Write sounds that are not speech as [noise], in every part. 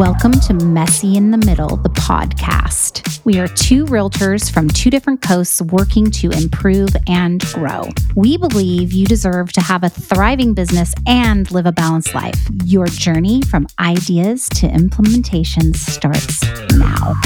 Welcome to Messy in the Middle, the podcast. We are two realtors from two different coasts working to improve and grow. We believe you deserve to have a thriving business and live a balanced life. Your journey from ideas to implementation starts now.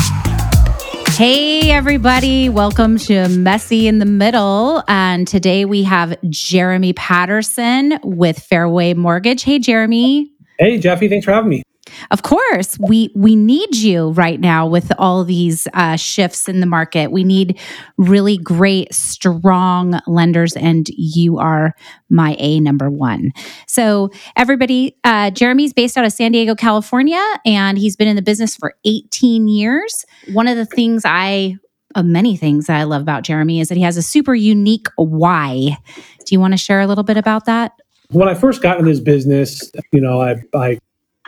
Hey, everybody. Welcome to Messy in the Middle. And today we have Jeremy Patterson with Fairway Mortgage. Hey, Jeremy. Hey, Jefi. Thanks for having me. Of course, we we need you right now with all these uh, shifts in the market. We need really great, strong lenders, and you are my A number one. So, everybody, uh, Jeremy's based out of San Diego, California, and he's been in the business for 18 years. One of the things I many things that I love about Jeremy is that he has a super unique why. Do you want to share a little bit about that? When I first got in this business, you know, I, I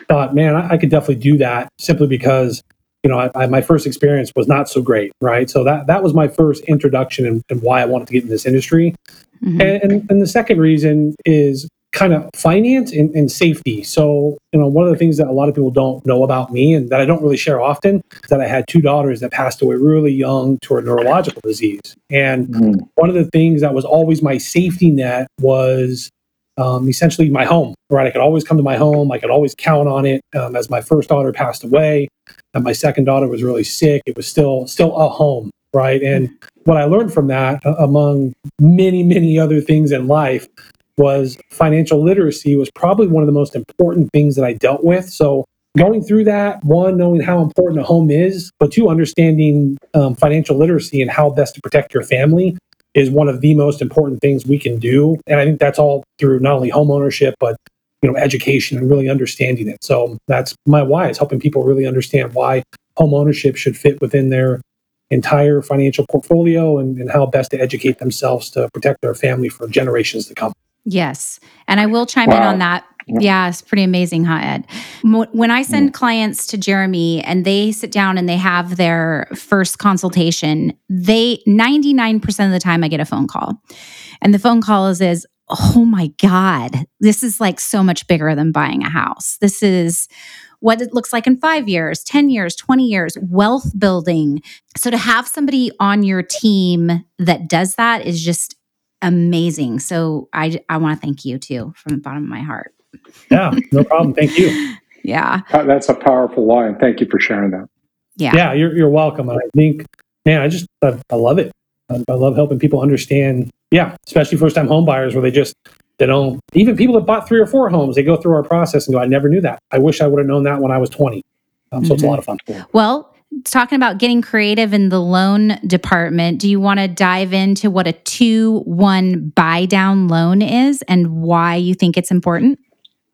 thought, man, I, I could definitely do that simply because you know, I, I, my first experience was not so great, right? So that that was my first introduction and, and why I wanted to get in this industry. Mm-hmm. And, and, and the second reason is kind of finance and, and, safety. So you know, one of the things that a lot of people don't know about me and that I don't really share often is that I had two daughters that passed away really young to a neurological disease. And mm-hmm. one of the things that was always my safety net was um, essentially my home, right? I could always come to my home. I could always count on it. Um, as my first daughter passed away, and my second daughter was really sick, it was still still a home, right? And what I learned from that, uh, among many many other things in life, was financial literacy was probably one of the most important things that I dealt with. So going through that, one knowing how important a home is, but two understanding um, financial literacy and how best to protect your family is one of the most important things we can do. And I think that's all through not only home ownership, but you know, education and really understanding it. So that's my why is helping people really understand why home ownership should fit within their entire financial portfolio and, and how best to educate themselves to protect their family for generations to come. Yes. And I will chime wow. in on that yeah, it's pretty amazing, huh, Ed? When I send clients to Jeremy and they sit down and they have their first consultation, they 99% of the time I get a phone call. And the phone call is, is oh my God, this is like so much bigger than buying a house. This is what it looks like in five years, 10 years, 20 years, wealth building. So to have somebody on your team that does that is just amazing. So I, I want to thank you too from the bottom of my heart yeah, no problem. Thank you. Yeah. That's a powerful line. Thank you for sharing that. Yeah. Yeah, you're, you're welcome. And I think, man, I just, I, I love it. I, I, love helping people understand, yeah, especially first time home buyers where they just, they don't, even people that bought three or four homes, they go through our process and go, I never knew that. I wish I would have known that when I was 20. Um, so mm-hmm. it's a mm-hmm. lot of fun. Well, talking about getting creative in the loan department, do you want to dive into what a 2 1 buy down loan is and why you think it's important?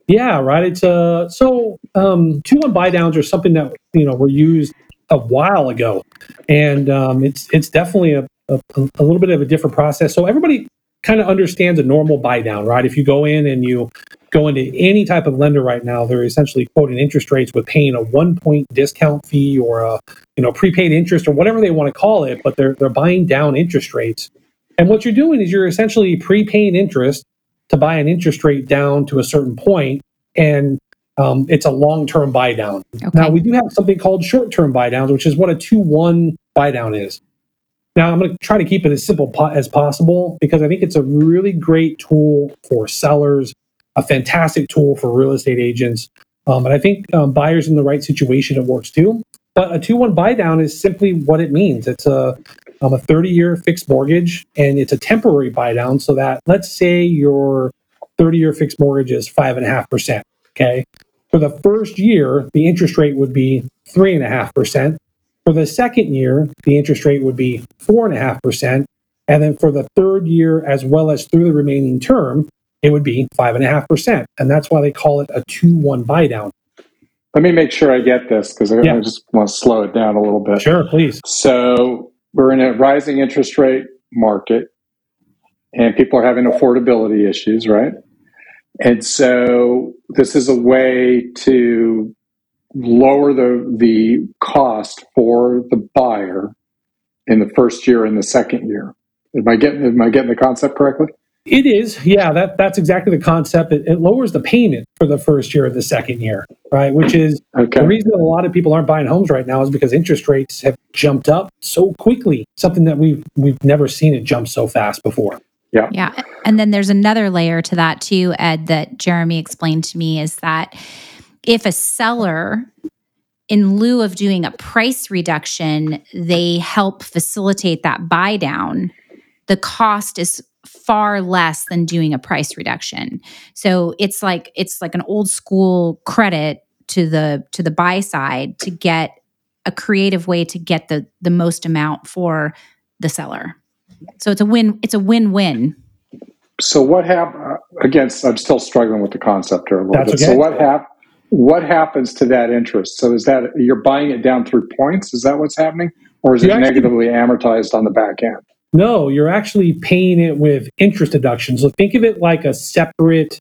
Yeah, right. It's uh so um two one buy downs are something that you know were used a while ago, and um, it's it's definitely a, a, a little bit of a different process. So everybody kind of understands a normal buy down, right? If you go in and you go into any type of lender right now, they're essentially quoting interest rates with paying a one point discount fee or a you know prepaid interest or whatever they want to call it, but they're they're buying down interest rates. And what you're doing is you're essentially prepaying interest to buy an interest rate down to a certain point, and um, it's a long-term buy down. Okay. Now we do have something called short-term buy downs, which is what a two-one buy down is. Now I'm going to try to keep it as simple po- as possible because I think it's a really great tool for sellers, a fantastic tool for real estate agents, um, and I think um, buyers in the right situation it works too. But a two-one buy down is simply what it means. It's a um, a 30 year fixed mortgage and it's a temporary buy down so that let's say your 30 year fixed mortgage is 5.5%. Okay. For the first year, the interest rate would be 3.5%. For the second year, the interest rate would be 4.5%. And then for the third year, as well as through the remaining term, it would be 5.5%. And that's why they call it a 2 1 buy down. Let me make sure I get this because I, yeah. I just want to slow it down a little bit. Sure, please. So we're in a rising interest rate market and people are having affordability issues, right? And so this is a way to lower the the cost for the buyer in the first year and the second year. Am I getting am I getting the concept correctly? It is, yeah. That that's exactly the concept. It, it, lowers the payment for the first year or the second year, right? Which is okay. the reason a lot of people aren't buying homes right now is because interest rates have jumped up so quickly. Something that we've we've never seen it jump so fast before. Yeah, yeah. And then there's another layer to that too, Ed, that Jeremy explained to me is that if a seller in lieu of doing a price reduction, they help facilitate that buy down. The cost is far less than doing a price reduction. So it's like it's like an old school credit to the to the buy side to get a creative way to get the the most amount for the seller. So it's a win it's a win-win. So what happened uh, again I'm still struggling with the concept here a little That's bit. Okay. So what happened what happens to that interest? So is that you're buying it down through points? Is that what's happening? Or is you it actually, negatively amortized on the back end? No, you're actually paying it with interest deductions. So think of it like a separate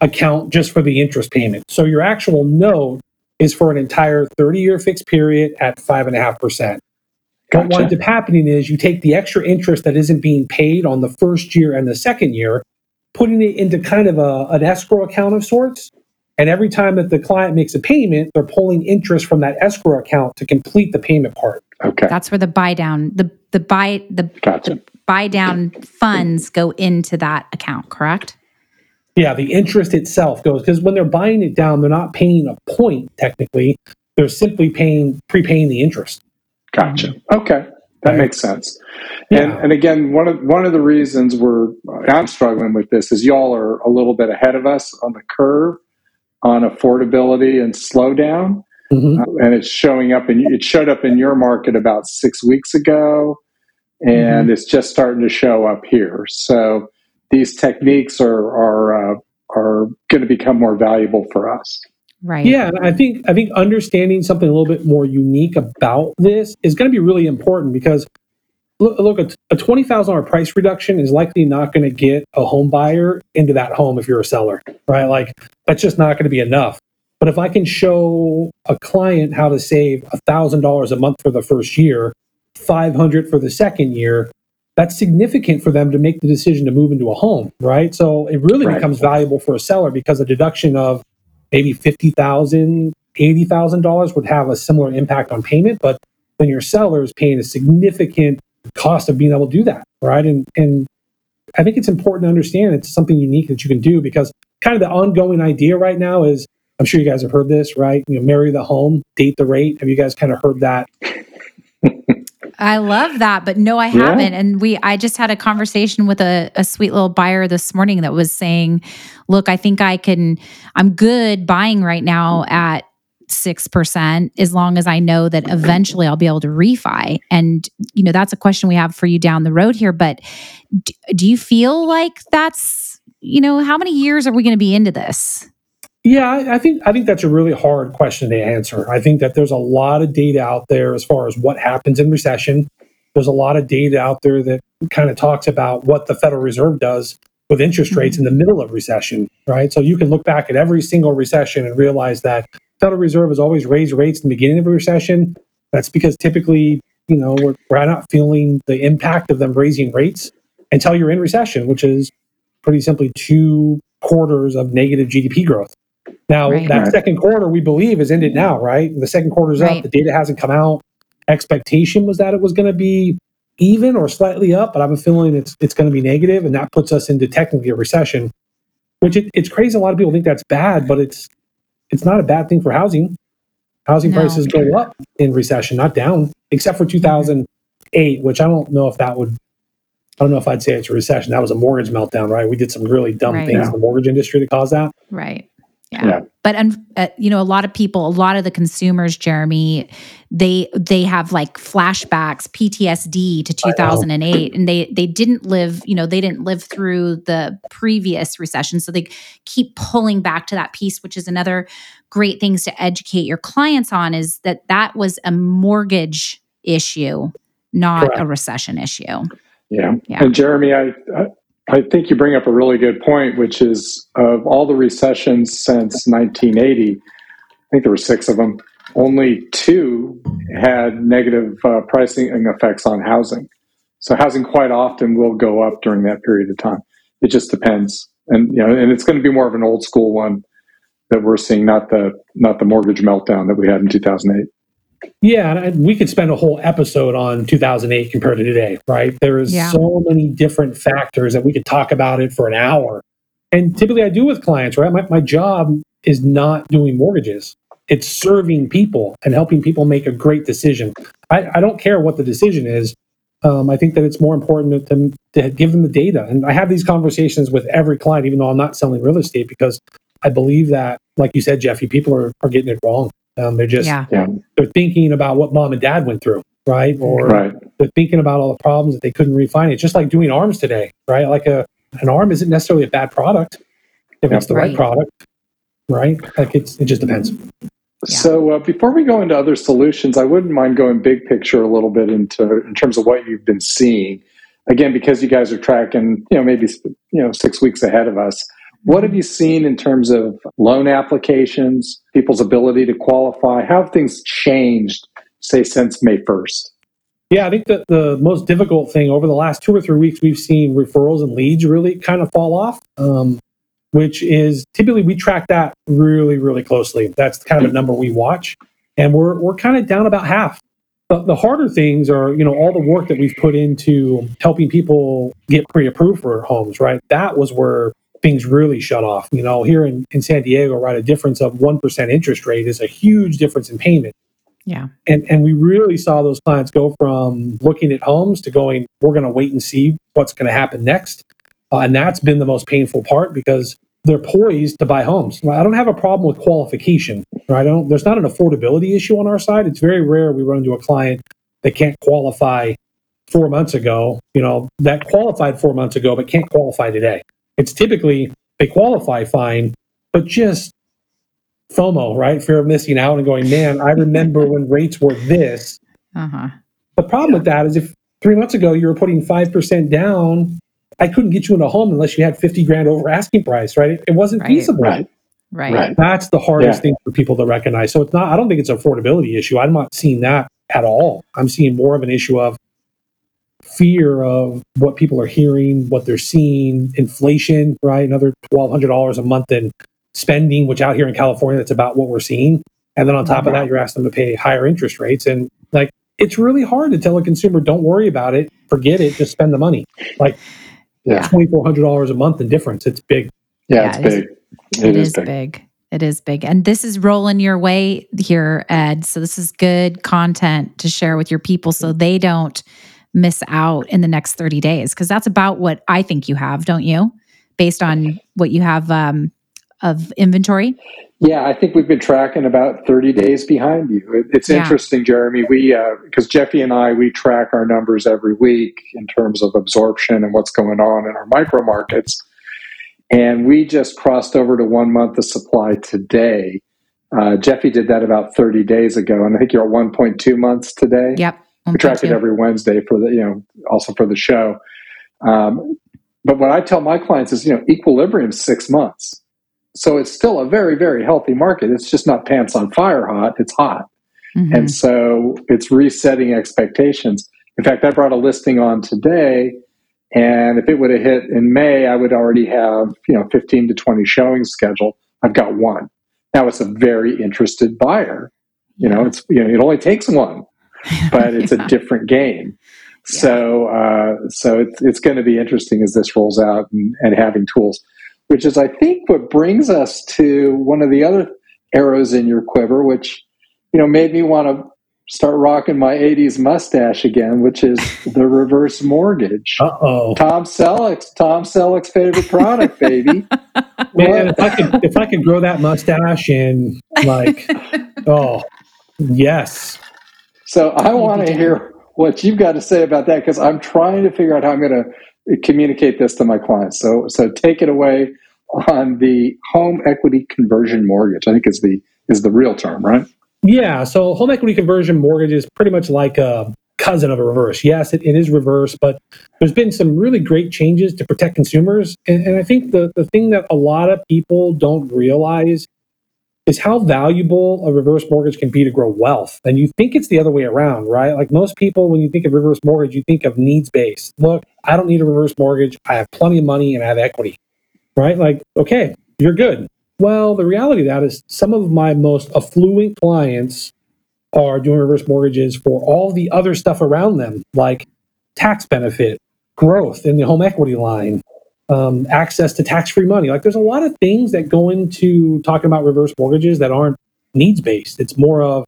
account just for the interest payment. So your actual note is for an entire 30 year fixed period at 5.5%. Gotcha. What winds up happening is you take the extra interest that isn't being paid on the first year and the second year, putting it into kind of a, an escrow account of sorts. And every time that the client makes a payment, they're pulling interest from that escrow account to complete the payment part. Okay. That's where the buy down, the the buy the, gotcha. the buy down funds go into that account, correct? Yeah, the interest itself goes because when they're buying it down, they're not paying a point technically. They're simply paying prepaying the interest. Gotcha. Okay. That makes sense. Yeah. And, and again, one of one of the reasons we're I'm struggling with this is y'all are a little bit ahead of us on the curve on affordability and slowdown. Mm-hmm. Uh, and it's showing up and it showed up in your market about six weeks ago and mm-hmm. it's just starting to show up here so these techniques are are uh, are going to become more valuable for us. Right. Yeah i think i think understanding something a little bit more unique about this is going to be really important because look, look a, $20000 price reduction is likely not going to get a home buyer into that home if you're a seller right? Like that's just not going to be enough. But if I can show a client how to save $1,000 a month for the first year, 500 for the second year, that's significant for them to make the decision to move into a home, right? So it really right. becomes valuable for a seller because a deduction of maybe $50,000, $80,000 would have a similar impact on payment, but then your seller is paying a significant cost of being able to do that, right? And and I think it's important to understand it's something unique that you can do because kind of the ongoing idea right now is I'm sure you guys have heard this, right? You know, marry the home, date the rate. Have you guys kind of heard that? I love that, but no, I haven't. Yeah. And we, I just had a conversation with a, a sweet little buyer this morning that was saying, "Look, I think I can. I'm good buying right now at six percent as long as I know that eventually I'll be able to refi." And you know, that's a question we have for you down the road here. But do, do you feel like that's you know, how many years are we going to be into this? Yeah, I think I think that's a really hard question to answer. I think that there's a lot of data out there as far as what happens in recession. There's a lot of data out there that kind of talks about what the Federal Reserve does with interest mm-hmm. rates in the middle of recession, right? So you can look back at every single recession and realize that Federal Reserve has always raised rates in the beginning of a recession. That's because typically, you know, we're, we're not feeling the impact of them raising rates until you're in recession, which is pretty simply two quarters of negative GDP growth. Now, right. that second quarter, we believe, is ended now, right? The second quarter's right. up. The data hasn't come out. Expectation was that it was going to be even or slightly up, but I have a feeling it's it's going to be negative, and that puts us into technically a recession. Which it, it's crazy. A lot of people think that's bad, but it's it's not a bad thing for housing. Housing no. prices go up in recession, not down, except for 2008, which I don't know if that would. I don't know if I'd say it's a recession. That was a mortgage meltdown, right? We did some really dumb right. things yeah. in the mortgage industry to cause that. Right. Yeah. yeah. But um, uh, you know, a lot of people, a lot of the consumers, Jeremy, they they have like flashbacks, PTSD to 2008, and they they didn't live, you know, they didn't live through the previous recession, so they keep pulling back to that piece, which is another great things to educate your clients on. Is that that was a mortgage issue, not Correct. a recession issue. Yeah. yeah. And Jeremy, I, I I think you bring up a really good point, which is of all the recessions since 1980, I think there were six of them, only two had negative uh, pricing effects on housing. So housing quite often will go up during that period of time. It just depends, and you know, and it's going to be more of an old school one that we're seeing, not the not the mortgage meltdown that we had in 2008. Yeah, and we could spend a whole episode on 2008 compared to today, right? There is yeah. so many different factors that we could talk about it for an hour. And typically I do with clients, right? My, my job is not doing mortgages. It's serving people and helping people make a great decision. I, I don't care what the decision is. Um, I think that it's more important to, to give them the data. And I have these conversations with every client, even though I'm not selling real estate, because I believe that, like you said, Jefi, people are, are getting it wrong. Um, they're just yeah. they're thinking about what mom and dad went through, right? Or right. they're thinking about all the problems that they couldn't refinance. Just like doing arms today, right? Like a an arm isn't necessarily a bad product if it's the right. right product, right? Like it's it just depends. So uh, before we go into other solutions, I wouldn't mind going big picture a little bit into in terms of what you've been seeing. Again, because you guys are tracking, you know, maybe you know six weeks ahead of us. What have you seen in terms of loan applications, people's ability to qualify? How have things changed, say, since May first? Yeah, I think that the most difficult thing over the last two or three weeks, we've seen referrals and leads really kind of fall off. Um, which is typically we track that really, really closely. That's kind of a number we watch. And we're, we're kind of down about half. The, the harder things are, you know, all the work that we've put into helping people get pre-approved for homes, right? That was where things really shut off. You know, here in, in San Diego, right, a difference of 1% interest rate is a huge difference in payment. Yeah. And and we really saw those clients go from looking at homes to going, we're going to wait and see what's going to happen next. Uh, and that's been the most painful part because they're poised to buy homes. I don't have a problem with qualification. Right? I don't. There's not an affordability issue on our side. It's very rare we run into a client that can't qualify four months ago. You know that qualified four months ago, but can't qualify today. It's typically they qualify fine, but just FOMO, right? Fear of missing out and going, man, I remember [laughs] when rates were this. Uh-huh. The problem with that is if three months ago you were putting 5% down I couldn't get you in a home unless you had 50 grand over asking price, right? It, it wasn't right. feasible. Right. Right. That's the hardest yeah. thing for people to recognize. So it's not, I don't think it's an affordability issue. I'm not seeing that at all. I'm seeing more of an issue of fear of what people are hearing, what they're seeing, inflation, right? Another $1,200 a month in spending, which out here in California, that's about what we're seeing. And then on top of that, you're asking them to pay higher interest rates. And like, it's really hard to tell a consumer, don't worry about it, forget it, just spend the money. Like, yeah. $2,400 a month in difference. It's big. Yeah, yeah it's big. It, it is, is big. big. It is big. And this is rolling your way here, Ed. So this is good content to share with your people so they don't miss out in the next 30 days. Because that's about what I think you have, don't you? Based on what you have um, of inventory. Yeah, I think we've been tracking about 30 days behind you. It's yeah. interesting, Jeremy. We, because uh, Jefi and I, we track our numbers every week in terms of absorption and what's going on in our micro markets. And we just crossed over to one month of supply today. Uh, Jefi did that about 30 days ago, and I think you're at 1.2 months today. Yep. We track it every Wednesday for the, you know, also for the show. Um, but what I tell my clients is, you know, equilibrium six months. So it's still a very, very healthy market. It's just not pants on fire hot, it's hot. Mm-hmm. And so it's resetting expectations. In fact, I brought a listing on today, and if it would have hit in May, I would already have, you know, 15 to 20 showings scheduled. I've got one. Now it's a very interested buyer. You know, it's you know, it only takes one, [laughs] but it's yeah. a different game. Yeah. So, uh, so it's it's going to be interesting as this rolls out and, and having tools which is, I think, what brings us to one of the other arrows in your quiver, which, you know, made me want to start rocking my 80s mustache again, which is [laughs] the reverse mortgage. Uh-oh. Tom Selleck's Tom Selleck's favorite product, baby. [laughs] Man, if I could if I could grow that mustache in like oh yes. So I want to hear what you've got to say about that because I'm trying to figure out how I'm going to eh, communicate this to my clients. So, so take it away on the home equity conversion mortgage. I think is the is the real term, right? Yeah. So, home equity conversion mortgage is pretty much like a cousin of a reverse. Yes, it, it is reverse, but there's been some really great changes to protect consumers. And, and I think the, the thing that a lot of people don't realize is how valuable a reverse mortgage can be to grow wealth. And you think it's the other way around, right? Like most people, when you think of reverse mortgage, you think of needs based. Look, I don't need a reverse mortgage. I have plenty of money and I have equity, right? Like, okay, you're good. Well, the reality of that is some of my most affluent clients are doing reverse mortgages for all the other stuff around them, like tax benefit, growth in the home equity line, um, access to tax free money. Like there's a lot of things that go into talking about reverse mortgages that aren't needs based. It's more of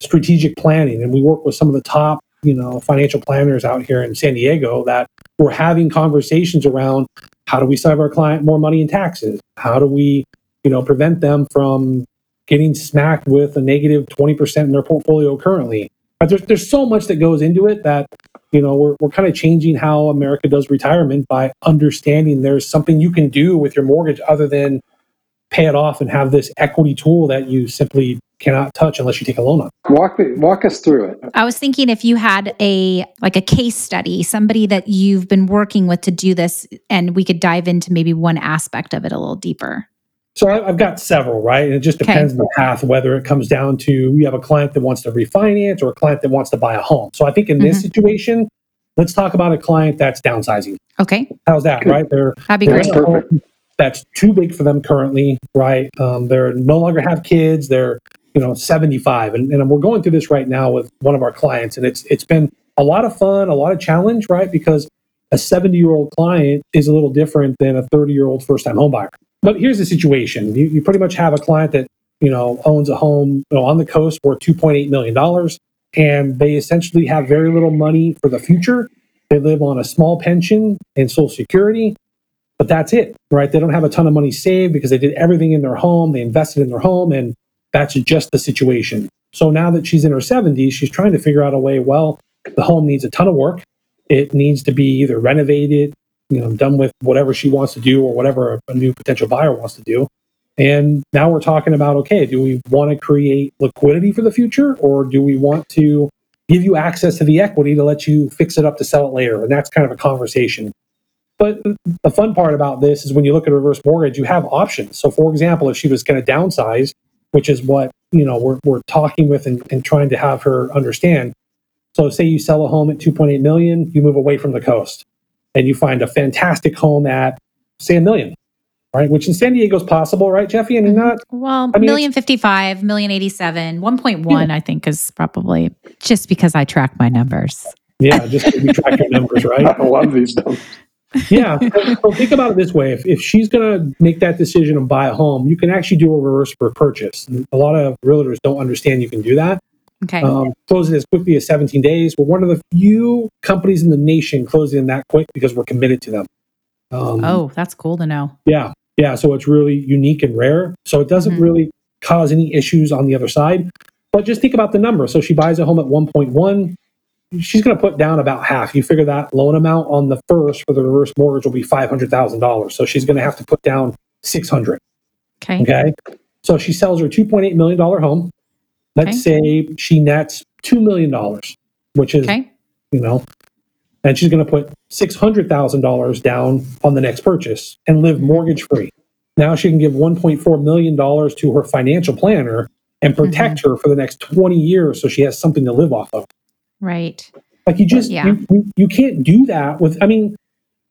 strategic planning. And we work with some of the top, you know, financial planners out here in San Diego that we're having conversations around how do we save our client more money in taxes? How do we, you know, prevent them from getting smacked with a negative 20% in their portfolio currently? But there's, there's so much that goes into it that you know we're, we're kind of changing how america does retirement by understanding there's something you can do with your mortgage other than pay it off and have this equity tool that you simply cannot touch unless you take a loan on. Walk walk us through it. I was thinking if you had a like a case study, somebody that you've been working with to do this, and we could dive into maybe one aspect of it a little deeper. So I've got several, right? And it just depends okay. on the path, whether it comes down to you have a client that wants to refinance or a client that wants to buy a home. So I think in mm-hmm. this situation, let's talk about a client that's downsizing. Okay. How's that, right? They're, That'd be great. That's too big for them currently, right? Um, they're no longer have kids. They're, you know, 75. And, and we're going through this right now with one of our clients. And it's it's been a lot of fun, a lot of challenge, right? Because a 70 year old client is a little different than a 30 year old first time homebuyer. But here's the situation: you, you pretty much have a client that you know owns a home you know, on the coast worth 2.8 million dollars, and they essentially have very little money for the future. They live on a small pension and Social Security, but that's it, right? They don't have a ton of money saved because they did everything in their home. They invested in their home, and that's just the situation. So now that she's in her 70s, she's trying to figure out a way. Well, the home needs a ton of work. It needs to be either renovated, you know, done with whatever she wants to do or whatever a new potential buyer wants to do. And now we're talking about okay, do we want to create liquidity for the future or do we want to give you access to the equity to let you fix it up to sell it later? And that's kind of a conversation. But the fun part about this is when you look at reverse mortgage, you have options. So, for example, if she was going to downsize, which is what you know we're, we're talking with and, and trying to have her understand. So, say you sell a home at 2.8 million, you move away from the coast and you find a fantastic home at, say, a million, right? Which in San Diego is possible, right, Jefi? I mean, mm-hmm. not. Well, I mean, million 55, million 87, 1.1, yeah. I think is probably just because I track my numbers. Yeah, just you track your numbers, right? [laughs] I love these numbers. yeah. So, so, think about it this way: if, if she's going to make that decision and buy a home, you can actually do a reverse purchase. a lot of realtors don't understand you can do that. Okay. Um, closing as quickly as 17 days. We're one of the few companies in the nation closing that quick because we're committed to them. Um, oh, that's cool to know. Yeah. Yeah. So it's really unique and rare. So it doesn't mm-hmm. really cause any issues on the other side. But just think about the number. So she buys a home at 1.1. She's going to put down about half. You figure that loan amount on the first for the reverse mortgage will be $500,000. So she's going to have to put down 600. Okay. Okay. So she sells her $2.8 million home. Let's okay. say she nets $2 million, which is, okay. you know, and she's going to put $600,000 down on the next purchase and live mortgage free. Now she can give $1.4 million to her financial planner and protect mm-hmm. her for the next 20 years so she has something to live off of. Right. Like you just, yeah. you, you, you can't do that with, I mean,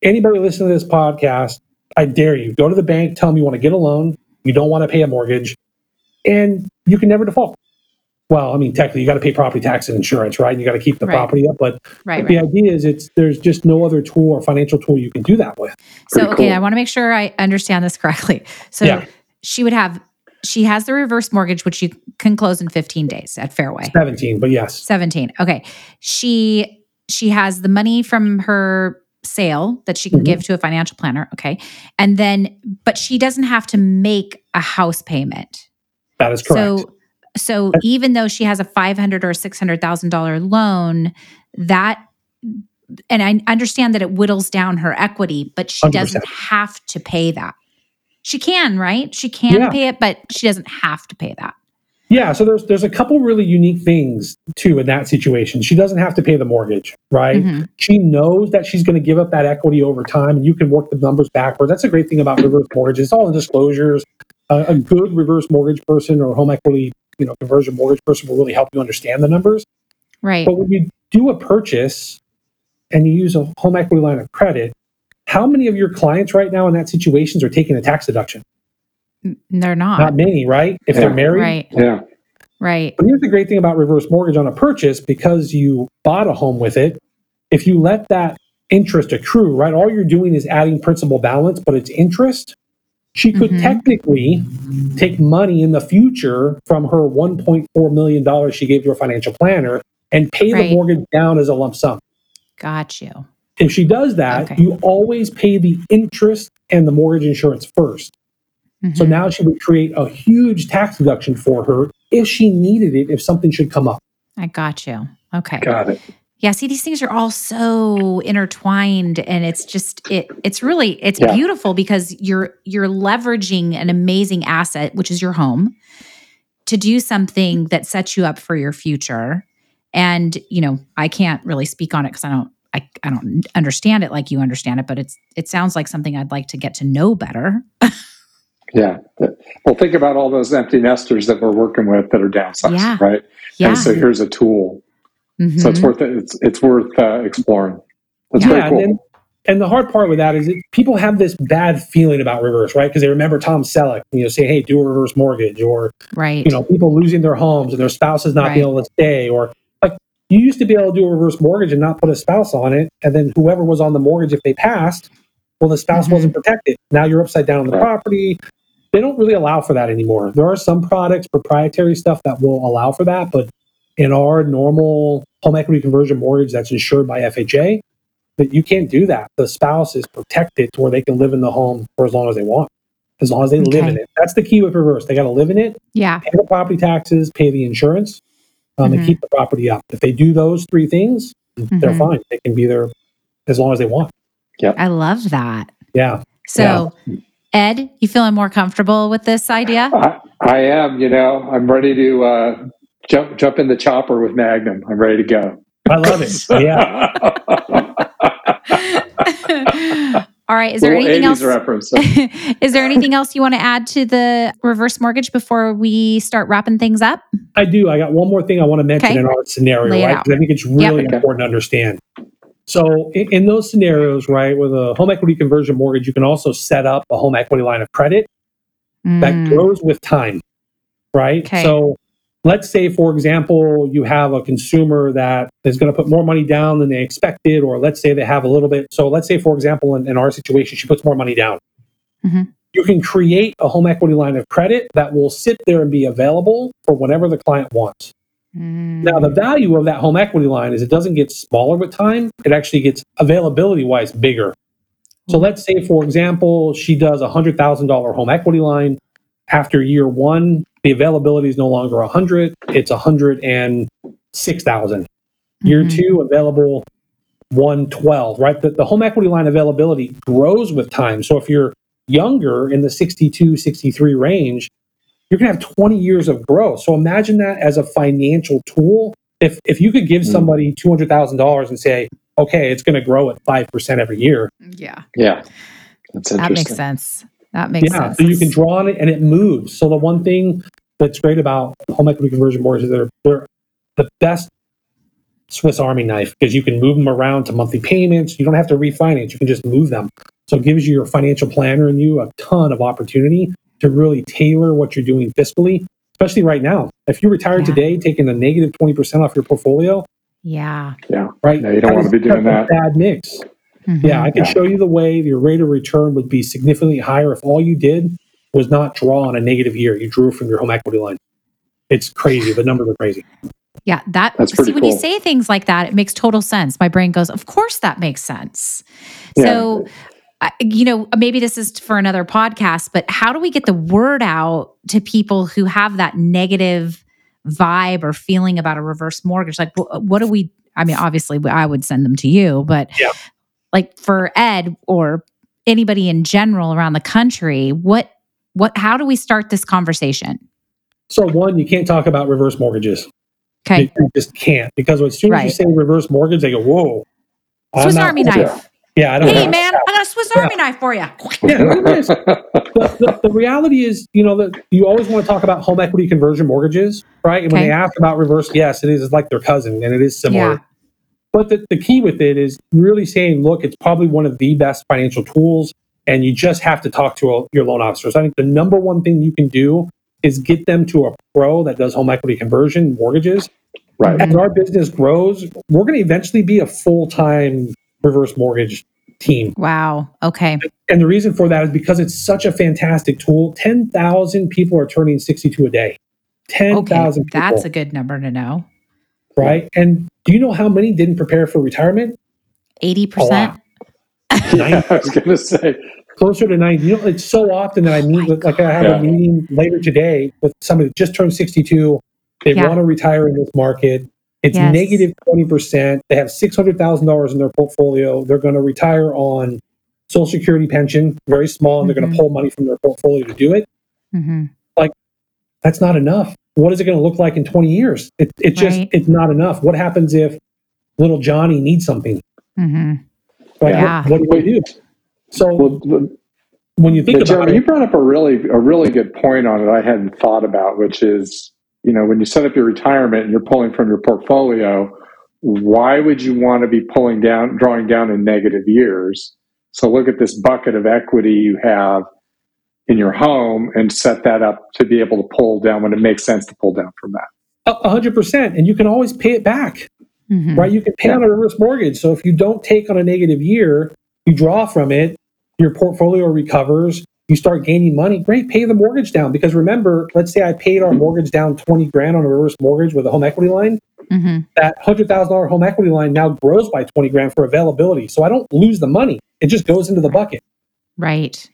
anybody listening to this podcast, I dare you, go to the bank, tell them you want to get a loan, you don't want to pay a mortgage, and you can never default well, I mean, technically, you got to pay property tax and insurance, right? You got to keep the right. property up, but, right, but the idea is, it's there's just no other tool or financial tool you can do that with. Pretty so, okay, cool. I want to make sure I understand this correctly. So, yeah. she would have, she has the reverse mortgage, which you can close in 15 days at Fairway. 17, but yes, 17. Okay, she she has the money from her sale that she can mm-hmm. give to a financial planner. Okay, and then, but she doesn't have to make a house payment. That is correct. So so even though she has a five hundred or six hundred thousand dollar loan, that and I understand that it whittles down her equity, but she 100%. doesn't have to pay that. She can, right? She can yeah. pay it, but she doesn't have to pay that. Yeah, so there's there's a couple really unique things too in that situation. She doesn't have to pay the mortgage, right? Mm-hmm. She knows that she's going to give up that equity over time, and you can work the numbers backwards. That's a great thing about reverse mortgages. It's all the disclosures. a, a good reverse mortgage person or home equity, you know, conversion mortgage person will really help you understand the numbers. Right. But when you do a purchase and you use a home equity line of credit, how many of your clients right now in that situations are taking a tax deduction? They're not. Not many, right? If Yeah. they're married. right. Yeah. Right. But here's the great thing about reverse mortgage on a purchase because you bought a home with it. If you let that interest accrue, right, all you're doing is adding principal balance, but it's interest. She could Mhm. technically take money in the future from her $1.4 million she gave to her financial planner and pay Right. the mortgage down as a lump sum. Got you. If she does that, Okay. you always pay the interest and the mortgage insurance first. So Mhm. now she would create a huge tax deduction for her if she needed it, if something should come up. I got you. Okay. Got it. Yeah, see these things are all so intertwined and it's just it it's really it's Yeah. beautiful because you're you're leveraging an amazing asset which is your home to do something that sets you up for your future. And, you know, I can't really speak on it cuz I don't I, I don't understand it like you understand it, but it's it sounds like something I'd like to get to know better. [laughs] Yeah. Well, think about all those empty nesters that we're working with that are downsizing, Yeah. right? Yeah. And so here's a tool. So it's Mhm. worth it. It's, it's worth uh, exploring. That's Yeah, very and, cool. then, and the hard part with that is that people have this bad feeling about reverse, right? Because they remember Tom Selleck, you know, say, hey, do a reverse mortgage, or, right. you know, people losing their homes and their spouses not being able to stay, or like you used to be able to do a reverse mortgage and not put a spouse on it. And then whoever was on the mortgage, if they passed, well, the spouse Mhm. wasn't protected. Now you're upside down on the Right. property. They don't really allow for that anymore. There are some products, proprietary stuff that will allow for that, but in our normal home equity conversion mortgage that's insured by FHA, that you can't do that. The spouse is protected to where they can live in the home for as long as they want, as long as they live in it. That's the key with reverse. They got to live in it, yeah. pay the property taxes, pay the insurance, um, Mhm. and keep the property up. If they do those three things, they're Mhm. fine. They can be there as long as they want. Yeah, I love that. Yeah. So, Ed, you feeling more comfortable with this idea? I, I am, you know, I'm ready to uh, jump jump in the chopper with Magnum. I'm ready to go. I love it. Yeah. [laughs] All right. Is there Little anything 80s else? reference. [laughs] Is there anything else you want to add to the reverse mortgage before we start wrapping things up? I do. I got one more thing I want to mention Okay. in our scenario, Lay right? Because I think it's really Okay. important to understand. So, in, in those scenarios, right, with a home equity conversion mortgage, you can also set up a home equity line of credit that Mm, grows with time, right? Okay. So, let's say, for example, you have a consumer that is going to put more money down than they expected, or let's say they have a little bit. So, let's say, for example, in, in our situation, she puts more money down. Mhm. You can create a home equity line of credit that will sit there and be available for whenever the client wants. mm, Now, the value of that home equity line is it doesn't get smaller with time, it actually gets availability wise bigger. So, let's say, for example, she does a $100,000 home equity line. After year one, the availability is no longer 100, it's 106,000. Year mhm. two, available 112, right? The, the home equity line availability grows with time. So, if you're younger in the 62, 63 range, you're going to have 20 years of growth. So imagine that as a financial tool. If if you could give Mm. somebody $200,000 and say, okay, it's going to grow at 5% every year. Yeah. yeah. That's That makes sense. That makes yeah. sense. So you can draw on it and it moves. So the one thing that's great about home equity conversion boards is they're, they're the best Swiss Army knife because you can move them around to monthly payments. You don't have to refinance. You can just move them. So it gives you your financial planner and you a ton of opportunity to really tailor what you're doing fiscally, especially right now. If you retire Yeah. today, taking a negative 20% off your portfolio, Yeah. Yeah. Right? Yeah, you don't that wanna be doing that. Bad mix. Mhm. Yeah, I can Yeah. show you the way your rate of return would be significantly higher if all you did was not draw on a negative year. You drew from your home equity line. It's crazy. The numbers are crazy. Yeah, that That's see pretty when you say things like that, it makes total sense. My brain goes, "Of course that makes sense." Yeah. So, I, you know, maybe this is for another podcast, but how do we get the word out to people who have that negative vibe or feeling about a reverse mortgage? Like, what do we? I mean, obviously, I would send them to you, but Yeah. Like for Ed or anybody in general around the country, what, what, how do we start this conversation? So one, you can't talk about reverse mortgages. Okay, You, just can't because as soon as you say reverse mortgage, they go, "Whoa." I'm Swiss Army knife. Yeah, I don't Hey, know. man, I got a Swiss Army knife for you. [laughs] Yeah, at this. the, the, the reality is, you know, that you always want to talk about home equity conversion mortgages, right? And when they ask about reverse, yes, it is it's like their cousin, and it is similar. Yeah. But the, the key with it is really saying, look, it's probably one of the best financial tools, and you just have to talk to a, your loan officers. I think the number one thing you can do is get them to a pro that does home equity conversion mortgages. right. As our business grows, we're going to eventually be a full time reverse mortgage team. Wow. Okay. And the reason for that is because it's such a fantastic tool. 10,000 people are turning 62 a day. 10,000 Okay. people. That's a good number to know. Right. And do you know how many didn't prepare for retirement? 80%. Yeah, [laughs] [laughs] I was going to say, Closer to 90. You know, it's so often that I meet my with, like, I have God. a meeting later today with somebody that just turned 62. They Yeah. want to retire in this market. It's Yes. negative 20%. They have $600,000 in their portfolio. They're going to retire on Social Security pension, very small, and they're going to pull money from their portfolio to do it. hmm that's not enough. What is it going to look like in 20 years? It, it just, Right. it's not enough. What happens if little Johnny needs something? hmm Like, Yeah. what, what do you do? So well, well, when you think But about Jeremy, you brought up a really a really good point on it I hadn't thought about, which is you know when you set up your retirement and you're pulling from your portfolio, why would you want to be pulling down, drawing down in negative years? So look at this bucket of equity you have in your home and set that up to be able to pull down when it makes sense to pull down from that. a 100%, and you can always pay it back, hmm right? You can pay Yeah. on a reverse mortgage. So if you don't take on a negative year, you draw from it, your portfolio recovers, you start gaining money. Great, pay the mortgage down. Because remember, let's say I paid our mortgage down 20 grand on a reverse mortgage with a home equity line. hmm that hundred thousand dollar home equity line now grows by twenty grand for availability. So I don't lose the money; it just goes into the bucket. Right.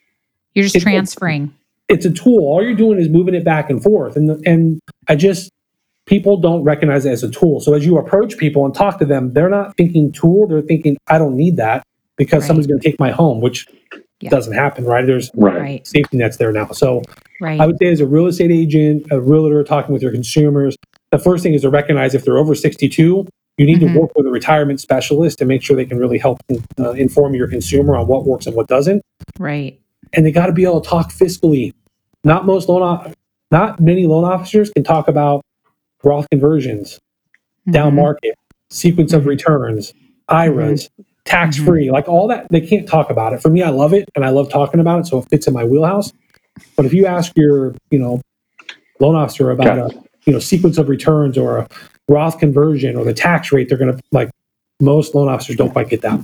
You're just It- transferring. It's a tool. All you're doing is moving it back and forth, and and I just people don't recognize it as a tool. So as you approach people and talk to them, they're not thinking tool; they're thinking I don't need that because Right. someone's going to take my home, which Yeah. doesn't happen, right? There's Right. safety nets there now. So Right. I would say as a real estate agent, a realtor talking with your consumers, the first thing is to recognize if they're over 62, you need Mhm. to work with a retirement specialist to make sure they can really help uh, inform your consumer on what works and what doesn't. right. And they got to be able to talk fiscally. Not most loan, o- not many loan officers can talk about Roth conversions, down Mhm. market, sequence of mm-hmm. returns, IRAs, mm-hmm. tax free, mm-hmm. like all that. They can't talk about it. For me, I love it and I love talking about it, so it fits in my wheelhouse. But if you ask your, you know, loan officer about a, you know, sequence of returns or a Roth conversion or the tax rate, they're going to like most loan officers don't quite get that.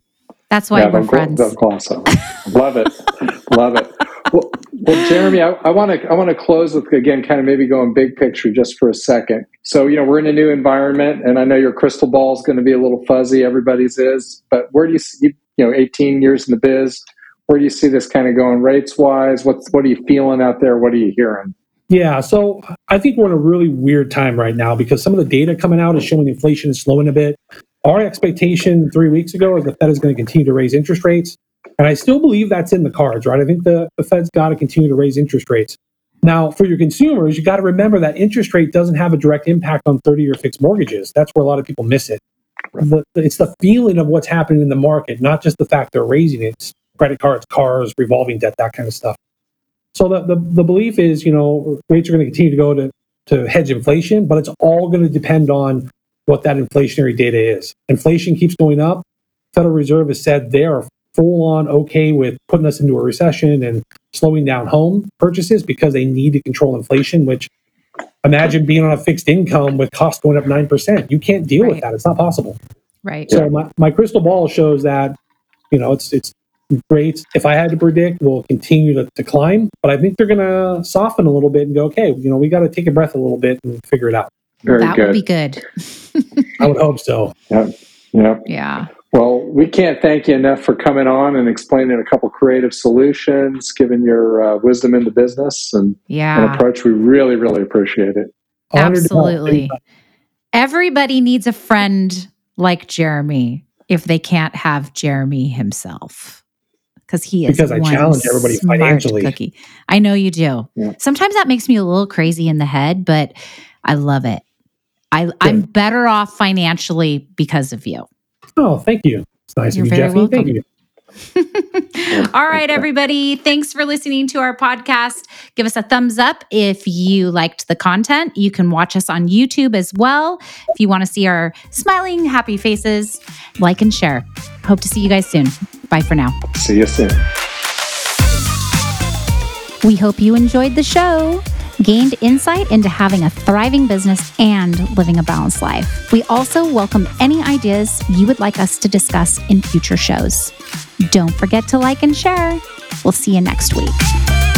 That's why we're friends. don't gloss. Love it, [laughs] love it. Well, well Jeremy, I want to I want to close with again, kind of maybe going big picture just for a second. So you know we're in a new environment, and I know your crystal ball is going to be a little fuzzy. Everybody's is, but where do you see you know 18 years in the biz? Where do you see this kind of going rates wise? What's what are you feeling out there? What are you hearing? Yeah, so I think we're in a really weird time right now because some of the data coming out is showing inflation is slowing a bit. Our expectation three weeks ago is the Fed is going to continue to raise interest rates. And I still believe that's in the cards, right? I think the, the Fed's got to continue to raise interest rates. Now, for your consumers, you got to remember that interest rate doesn't have a direct impact on 30 year fixed mortgages. That's where a lot of people miss it. The, it's the feeling of what's happening in the market, not just the fact they're raising it. It's credit cards, cars, revolving debt, that kind of stuff. So the, the, the belief is, you know, rates are going to continue to go to, to hedge inflation, but it's all going to depend on what that inflationary data is. Inflation keeps going up. Federal Reserve has said they are full on okay with putting us into a recession and slowing down home purchases because they need to control inflation, which imagine being on a fixed income with costs going up 9%. You can't deal with that. It's not possible. Right. So my, my crystal ball shows that, you know, it's it's rates, if I had to predict, we'll continue to, to climb. But I think they're gonna soften a little bit and go, okay, you know, we gotta take a breath a little bit and figure it out. Very good. that good. would be good. I would [laughs] hope so. Yep. Yep. Yeah. Well, we can't thank you enough for coming on and explaining a couple creative solutions, giving your uh, wisdom into business and, and approach. We really, really appreciate it. Honored to help Absolutely. Everybody needs a friend like Jeremy if they can't have Jeremy himself. Because he is Because I one challenge everybody smart financially. Cookie. I know you do. Yeah. Sometimes that makes me a little crazy in the head, but I love it. I, I'm better off financially because of you. Oh, thank you. It's nice You're of you, very Jefi. Thank you. [laughs] All right, everybody. Thanks for listening to our podcast. Give us a thumbs up if you liked the content. You can watch us on YouTube as well. If you want to see our smiling, happy faces, like and share. Hope to see you guys soon. Bye for now. See you soon. We hope you enjoyed the show, gained insight into having a thriving business and living a balanced life. We also welcome any ideas you would like us to discuss in future shows. Don't forget to like and share. We'll see you next week.